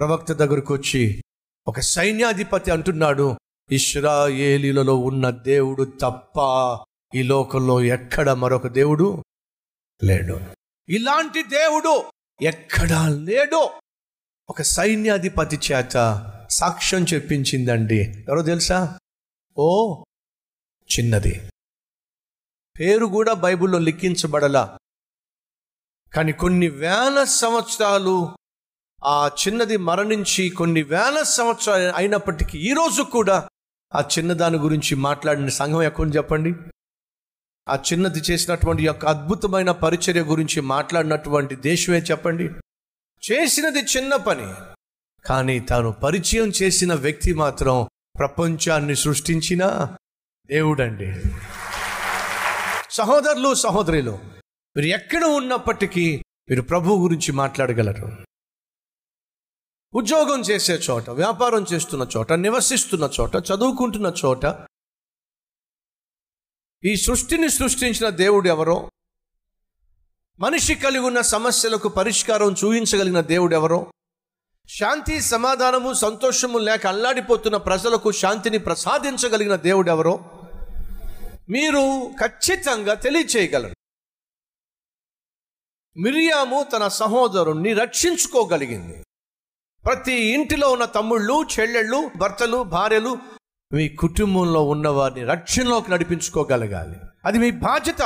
ప్రవక్త దగ్గరకు వచ్చి ఒక సైన్యాధిపతి అంటున్నాడు ఇష్రాయేలీలలో ఉన్న దేవుడు తప్ప ఈ లోకంలో ఎక్కడ మరొక దేవుడు లేడు. ఇలాంటి దేవుడు ఎక్కడా లేడు. ఒక సైన్యాధిపతి చేత సాక్ష్యం చెప్పించిందండి. ఎవరో తెలుసా? ఓ చిన్నది. పేరు కూడా బైబిల్లో లిఖించబడలా. కానీ కొన్ని వేల సంవత్సరాలు ఆ చిన్నది మరణించి కొన్ని వేల సంవత్సరాలు అయినప్పటికీ ఈరోజు కూడా ఆ చిన్నదాని గురించి మాట్లాడిన సంఘం ఎక్కడ చెప్పండి? ఆ చిన్నది చేసినటువంటి యొక్క అద్భుతమైన పరిచర్య గురించి మాట్లాడినటువంటి దేశమే చెప్పండి? చేసినది చిన్న పని కానీ తాను పరిచయం చేసిన వ్యక్తి మాత్రం ప్రపంచాన్ని సృష్టించిన దేవుడండి. సహోదరులు సహోదరులు మీరు ఎక్కడ ఉన్నప్పటికీ మీరు ప్రభు గురించి మాట్లాడగలరు. ఉద్యోగం చేసే చోట వ్యాపారం చేస్తున్న చోట నివసిస్తున్న చోట చదువుకుంటున్న చోట ఈ సృష్టిని సృష్టించిన దేవుడు ఎవరో మనిషి కలిగి ఉన్న సమస్యలకు పరిష్కారం చూపించగలిగిన దేవుడు ఎవరో శాంతి సమాధానము సంతోషము లేక అల్లాడిపోతున్న ప్రజలకు శాంతిని ప్రసాదించగలిగిన దేవుడు ఎవరో మీరు ఖచ్చితంగా తెలియచేయగలరు. మిరియాము తన సహోదరుణ్ణి రక్షించుకోగలిగింది. ప్రతి ఇంటిలో ఉన్న తమ్ముళ్ళు చెల్లెళ్ళు భర్తలు భార్యలు మీ కుటుంబంలో ఉన్నవారిని రక్షణలోకి నడిపించుకోగలగాలి. అది మీ బాధ్యత.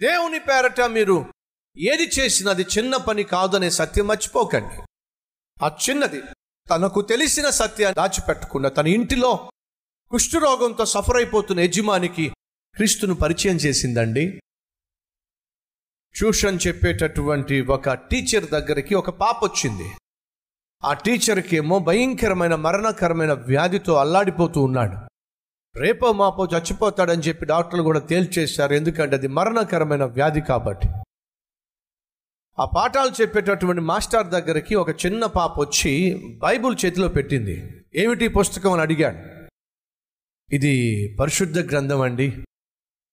దేవుని పేరట మీరు ఏది చేసినా అది చిన్న పని కాదనే సత్యం మర్చిపోకండి. ఆ చిన్నది తనకు తెలిసిన సత్యాన్ని దాచిపెట్టకుండా తన ఇంటిలో కుష్ఠరోగంతో సఫర్ అయిపోతున్న యజమానికి క్రీస్తును పరిచయం చేసిందండి. ట్యూషన్ చెప్పేటటువంటి ఒక టీచర్ దగ్గరికి ఒక పాప వచ్చింది. ఆ టీచర్కి ఏమో భయంకరమైన మరణకరమైన వ్యాధితో అల్లాడిపోతూ ఉన్నాడు. రేపో మాపో చచ్చిపోతాడని చెప్పి డాక్టర్లు కూడా తేల్చేశారు. ఎందుకంటే అది మరణకరమైన వ్యాధి కాబట్టి. ఆ పాఠాలు చెప్పేటటువంటి మాస్టర్ దగ్గరికి ఒక చిన్న పాప వచ్చి బైబుల్ చేతిలో పెట్టింది. ఏమిటి పుస్తకం అని అడిగాడు. ఇది పరిశుద్ధ గ్రంథం అండి.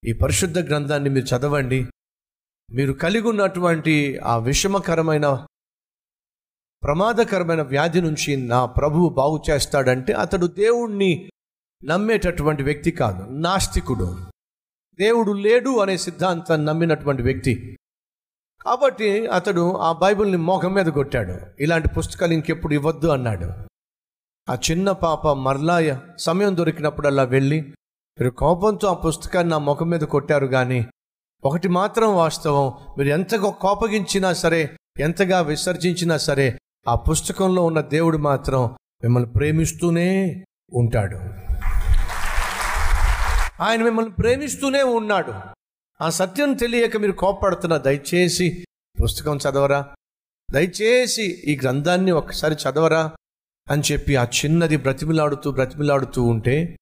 ఈ పరిశుద్ధ గ్రంథాన్ని మీరు చదవండి. మీరు కలిగి ఉన్నటువంటి ఆ విషమకరమైన ప్రమాదకరమైన వ్యాధి నుంచి నా ప్రభువు బాగు చేస్తాడంటే అతడు దేవుణ్ణి నమ్మేటటువంటి వ్యక్తి కాదు నాస్తికుడు. దేవుడు లేడు అనే సిద్ధాంతాన్ని నమ్మినటువంటి వ్యక్తి. కాబట్టి అతడు ఆ బైబిల్ని మోహం మీద కొట్టాడు. ఇలాంటి పుస్తకాలు ఇంకెప్పుడు ఇవ్వద్దు అన్నాడు. ఆ చిన్న పాప మరలాయ సమయం దొరికినప్పుడల్లా వెళ్ళి మీరు కోపంతో ఆ పుస్తకాన్ని నా ముఖం మీద కొట్టారు కానీ ఒకటి మాత్రం వాస్తవం. మీరు ఎంతగా కోపగించినా సరే ఎంతగా విసర్జించినా సరే ఆ పుస్తకంలో ఉన్న దేవుడు మాత్రం మిమ్మల్ని ప్రేమిస్తూనే ఉంటాడు. ఆయన మిమ్మల్ని ప్రేమిస్తూనే ఉన్నాడు. ఆ సత్యం తెలియక మీరు కోపడుతున్న దయచేసి పుస్తకం చదవరా? దయచేసి ఈ గ్రంథాన్ని ఒకసారి చదవరా? అని చెప్పి ఆ చిన్నది బ్రతిమిలాడుతూ బ్రతిమిలాడుతూ ఉంటే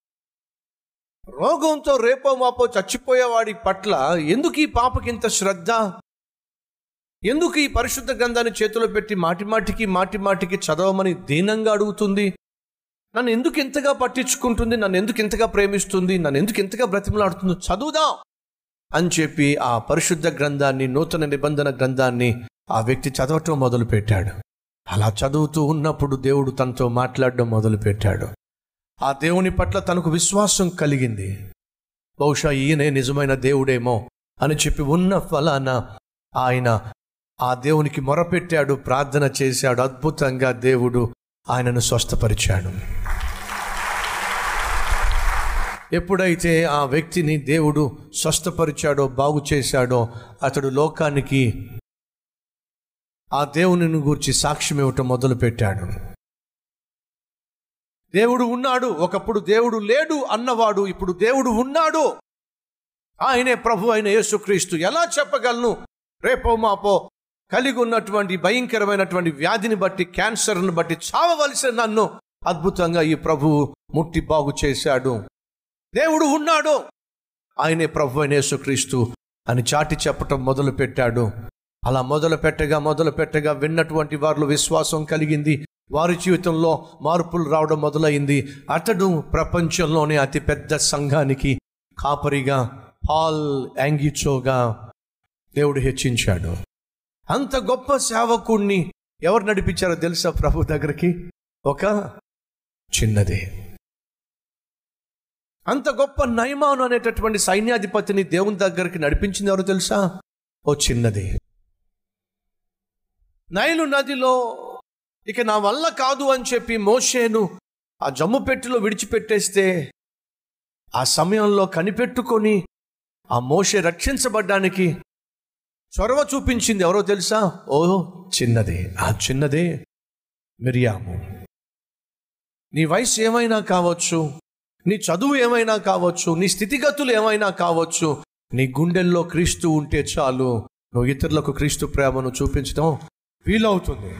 రోగంతో రేపో మాపో చచ్చిపోయేవాడి పట్ల ఎందుకు ఈ పాపకి ఇంత శ్రద్ధ? ఎందుకు ఈ పరిశుద్ధ గ్రంథాన్ని చేతిలో పెట్టి మాటిమాటికి మాటిమాటికి మాటి మాటికి చదవమని దీనంగా అడుగుతుంది? నన్ను ఎందుకు ఇంతగా పట్టించుకుంటుంది? నన్ను ఎందుకు ఇంతగా ప్రేమిస్తుంది? నన్ను ఎందుకు ఇంతగా బ్రతిమలాడుతుందో? చదువుదాం! అని చెప్పి ఆ పరిశుద్ధ గ్రంథాన్ని నూతన నిబంధన గ్రంథాన్ని ఆ వ్యక్తి చదవటం మొదలుపెట్టాడు. అలా చదువుతూ ఉన్నప్పుడు దేవుడు తనతో మాట్లాడడం మొదలుపెట్టాడు. ఆ దేవుని పట్ల తనకు విశ్వాసం కలిగింది. బహుశా ఈయనే నిజమైన దేవుడేమో అని చెప్పి ఉన్న ఫలాన ఆయన ఆ దేవునికి మొరపెట్టాడు ప్రార్థన చేశాడు అద్భుతంగా దేవుడు ఆయనను స్వస్థపరిచాడు. ఎప్పుడైతే ఆ వ్యక్తిని దేవుడు స్వస్థపరిచాడో బాగు చేశాడో అతడు లోకానికి ఆ దేవునిని గూర్చి సాక్ష్యం ఇవ్వటం మొదలుపెట్టాడు. దేవుడు ఉన్నాడు ఒకప్పుడు దేవుడు లేడు అన్నవాడు ఇప్పుడు దేవుడు ఉన్నాడు. ఆయనే ప్రభు అయిన యేసుక్రీస్తు. ఎలా చెప్పగలను? రేపో మాపో కలిగి ఉన్నటువంటి భయంకరమైనటువంటి వ్యాధిని బట్టి క్యాన్సర్ను బట్టి చావవలసిన నన్ను అద్భుతంగా ఈ ప్రభువు ముట్టి బాగు చేశాడు. దేవుడు ఉన్నాడు. ఆయనే ప్రభు అయిన యేసుక్రీస్తు అని చాటి చెప్పటం మొదలు పెట్టాడు అలా మొదలు పెట్టగా మొదలు పెట్టగా విన్నటువంటి వారిలో విశ్వాసం కలిగింది. వారి జీవితంలో మార్పులు రావడం మొదలైంది. అతడు ప్రపంచంలోనే అతిపెద్ద సంఘానికి కాపరిగా పాల్ యాంగిచోగా దేవుడు హెచ్చించాడు. అంత గొప్ప సేవకుణ్ణి ఎవరు నడిపించారో తెలుసా ప్రభు దగ్గరికి? ఒక చిన్నదే. అంత గొప్ప నయమాను అనేటటువంటి సైన్యాధిపతిని దేవుని దగ్గరికి నడిపించింది ఎవరు తెలుసా? ఓ చిన్నది. నైలు నదిలో ఇక నా వల్ల కాదు అని చెప్పి మోషేను ఆ జమ్ము పెట్టిలో విడిచిపెట్టేస్తే ఆ సమయంలో కనిపెట్టుకొని ఆ మోషే రక్షించబడ్డానికి చొరవ చూపించింది. ఎవరో తెలుసా? ఓ చిన్నదే. ఆ చిన్నదే మిరియాము. నీ వయసు ఏమైనా కావచ్చు నీ చదువు ఏమైనా కావచ్చు నీ స్థితిగతులు ఏమైనా కావచ్చు నీ గుండెల్లో క్రీస్తు ఉంటే చాలు నువ్వు ఇతరులకు క్రీస్తు ప్రేమను చూపించడం వీలవుతుంది.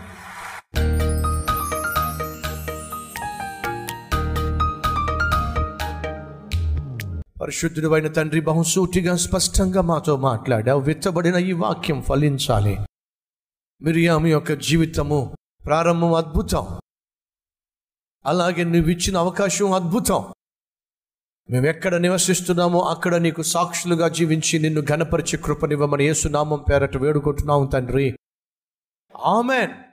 పరిశుద్ధుడు అయిన తండ్రి బహుసూటిగా స్పష్టంగా మాతో మాట్లాడావు. విత్తబడిన ఈ వాక్యం ఫలించాలి. మిరియామి యొక్క జీవితము ప్రారంభం అద్భుతం. అలాగే నువ్వు ఇచ్చిన అవకాశం అద్భుతం. మేము ఎక్కడ నివసిస్తున్నామో అక్కడ నీకు సాక్షులుగా జీవించి నిన్ను ఘనపరిచి కృపనివ్వమని యేసునామం పేరట వేడుకుంటున్నాము తండ్రి. ఆమెన్.